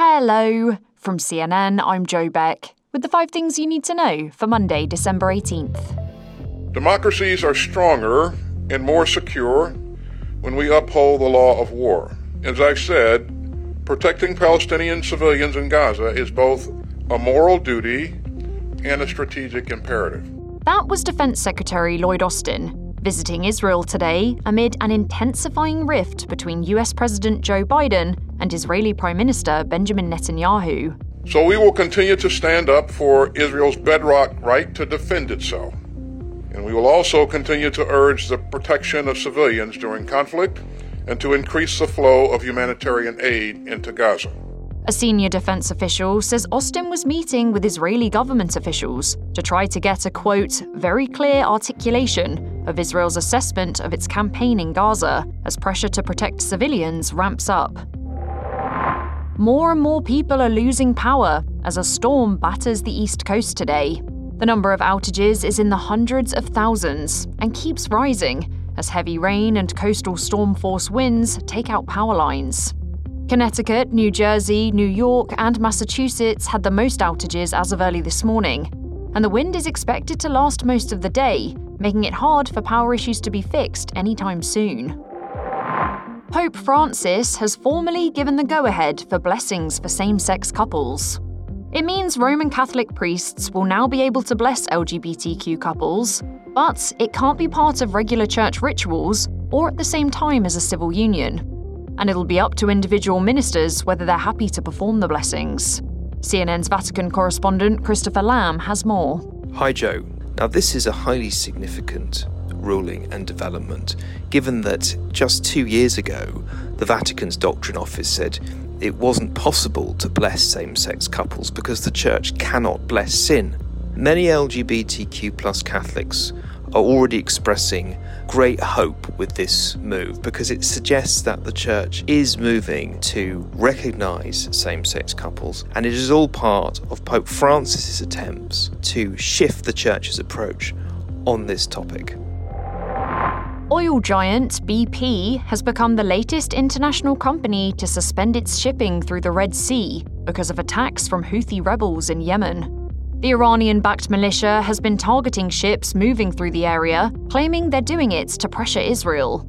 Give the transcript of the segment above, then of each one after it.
Hello! From CNN, I'm Joe Beck with the five things you need to know for Monday, December 18th. Democracies are stronger and more secure when we uphold the law of war. As I said, protecting Palestinian civilians in Gaza is both a moral duty and a strategic imperative. That was Defense Secretary Lloyd Austin visiting Israel today amid an intensifying rift between US President Joe Biden and Israeli Prime Minister Benjamin Netanyahu. So we will continue to stand up for Israel's bedrock right to defend itself. And we will also continue to urge the protection of civilians during conflict and to increase the flow of humanitarian aid into Gaza. A senior defense official says Austin was meeting with Israeli government officials to try to get a quote, very clear articulation of Israel's assessment of its campaign in Gaza as pressure to protect civilians ramps up. More and more people are losing power as a storm batters the east coast today. The number of outages is in the hundreds of thousands and keeps rising as heavy rain and coastal storm force winds take out power lines. Connecticut, New Jersey, New York, and Massachusetts had the most outages as of early this morning, and the wind is expected to last most of the day, making it hard for power issues to be fixed anytime soon. Pope Francis has formally given the go ahead for blessings for same sex couples. It means Roman Catholic priests will now be able to bless LGBTQ couples, but it can't be part of regular church rituals or at the same time as a civil union. And it'll be up to individual ministers whether they're happy to perform the blessings. CNN's Vatican correspondent Christopher Lamb has more. Hi, Joe. Now, this is a highly significant ruling and development, given that just two years ago, the Vatican's Doctrine Office said it wasn't possible to bless same sex couples because the Church cannot bless sin. Many LGBTQ plus Catholics are already expressing great hope with this move because it suggests that the church is moving to recognize same sex couples, and it is all part of Pope Francis's attempts to shift the church's approach on this topic. Oil giant BP has become the latest international company to suspend its shipping through the Red Sea because of attacks from Houthi rebels in Yemen. The Iranian backed militia has been targeting ships moving through the area, claiming they're doing it to pressure Israel.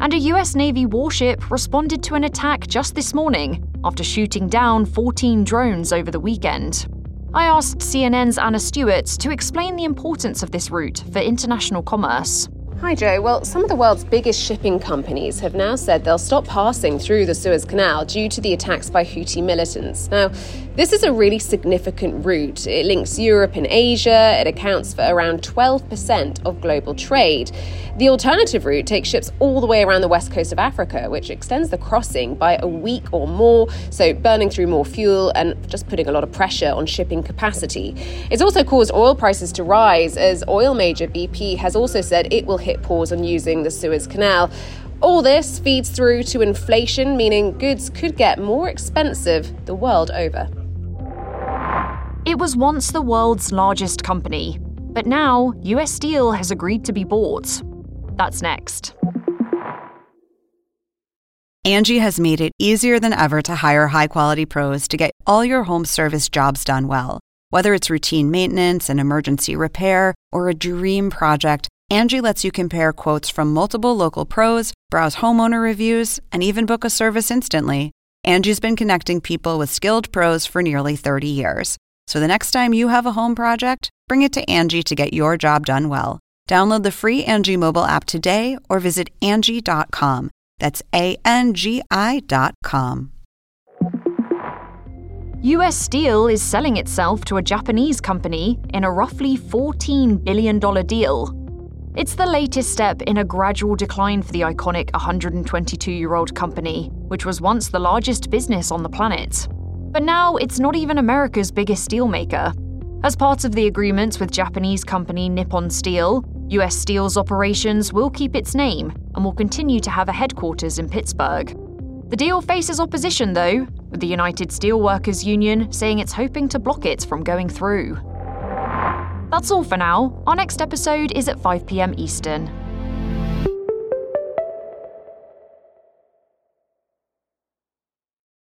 And a US Navy warship responded to an attack just this morning after shooting down 14 drones over the weekend. I asked CNN's Anna Stewart to explain the importance of this route for international commerce. Hi, Joe. Well, some of the world's biggest shipping companies have now said they'll stop passing through the Suez Canal due to the attacks by Houthi militants. Now, this is a really significant route. It links Europe and Asia, it accounts for around 12% of global trade. The alternative route takes ships all the way around the west coast of Africa, which extends the crossing by a week or more, so burning through more fuel and just putting a lot of pressure on shipping capacity. It's also caused oil prices to rise, as oil major BP has also said it will hit pause on using the Suez Canal. All this feeds through to inflation, meaning goods could get more expensive the world over. It was once the world's largest company, but now US Steel has agreed to be bought. That's next. Angi has made it easier than ever to hire high quality pros to get all your home service jobs done well. Whether it's routine maintenance, and emergency repair, or a dream project, Angi lets you compare quotes from multiple local pros, browse homeowner reviews, and even book a service instantly. Angi's been connecting people with skilled pros for nearly 30 years. So the next time you have a home project, bring it to Angi to get your job done well. Download the free Angi mobile app today or visit Angi.com. That's A N G I.com. US Steel is selling itself to a Japanese company in a roughly $14 billion deal. It's the latest step in a gradual decline for the iconic 122 year old company, which was once the largest business on the planet. But now it's not even America's biggest steelmaker. As part of the agreements with Japanese company Nippon Steel, US Steel's operations will keep its name and will continue to have a headquarters in Pittsburgh. The deal faces opposition, though, with the United Steelworkers Union saying it's hoping to block it from going through. That's all for now. Our next episode is at 5 pm Eastern.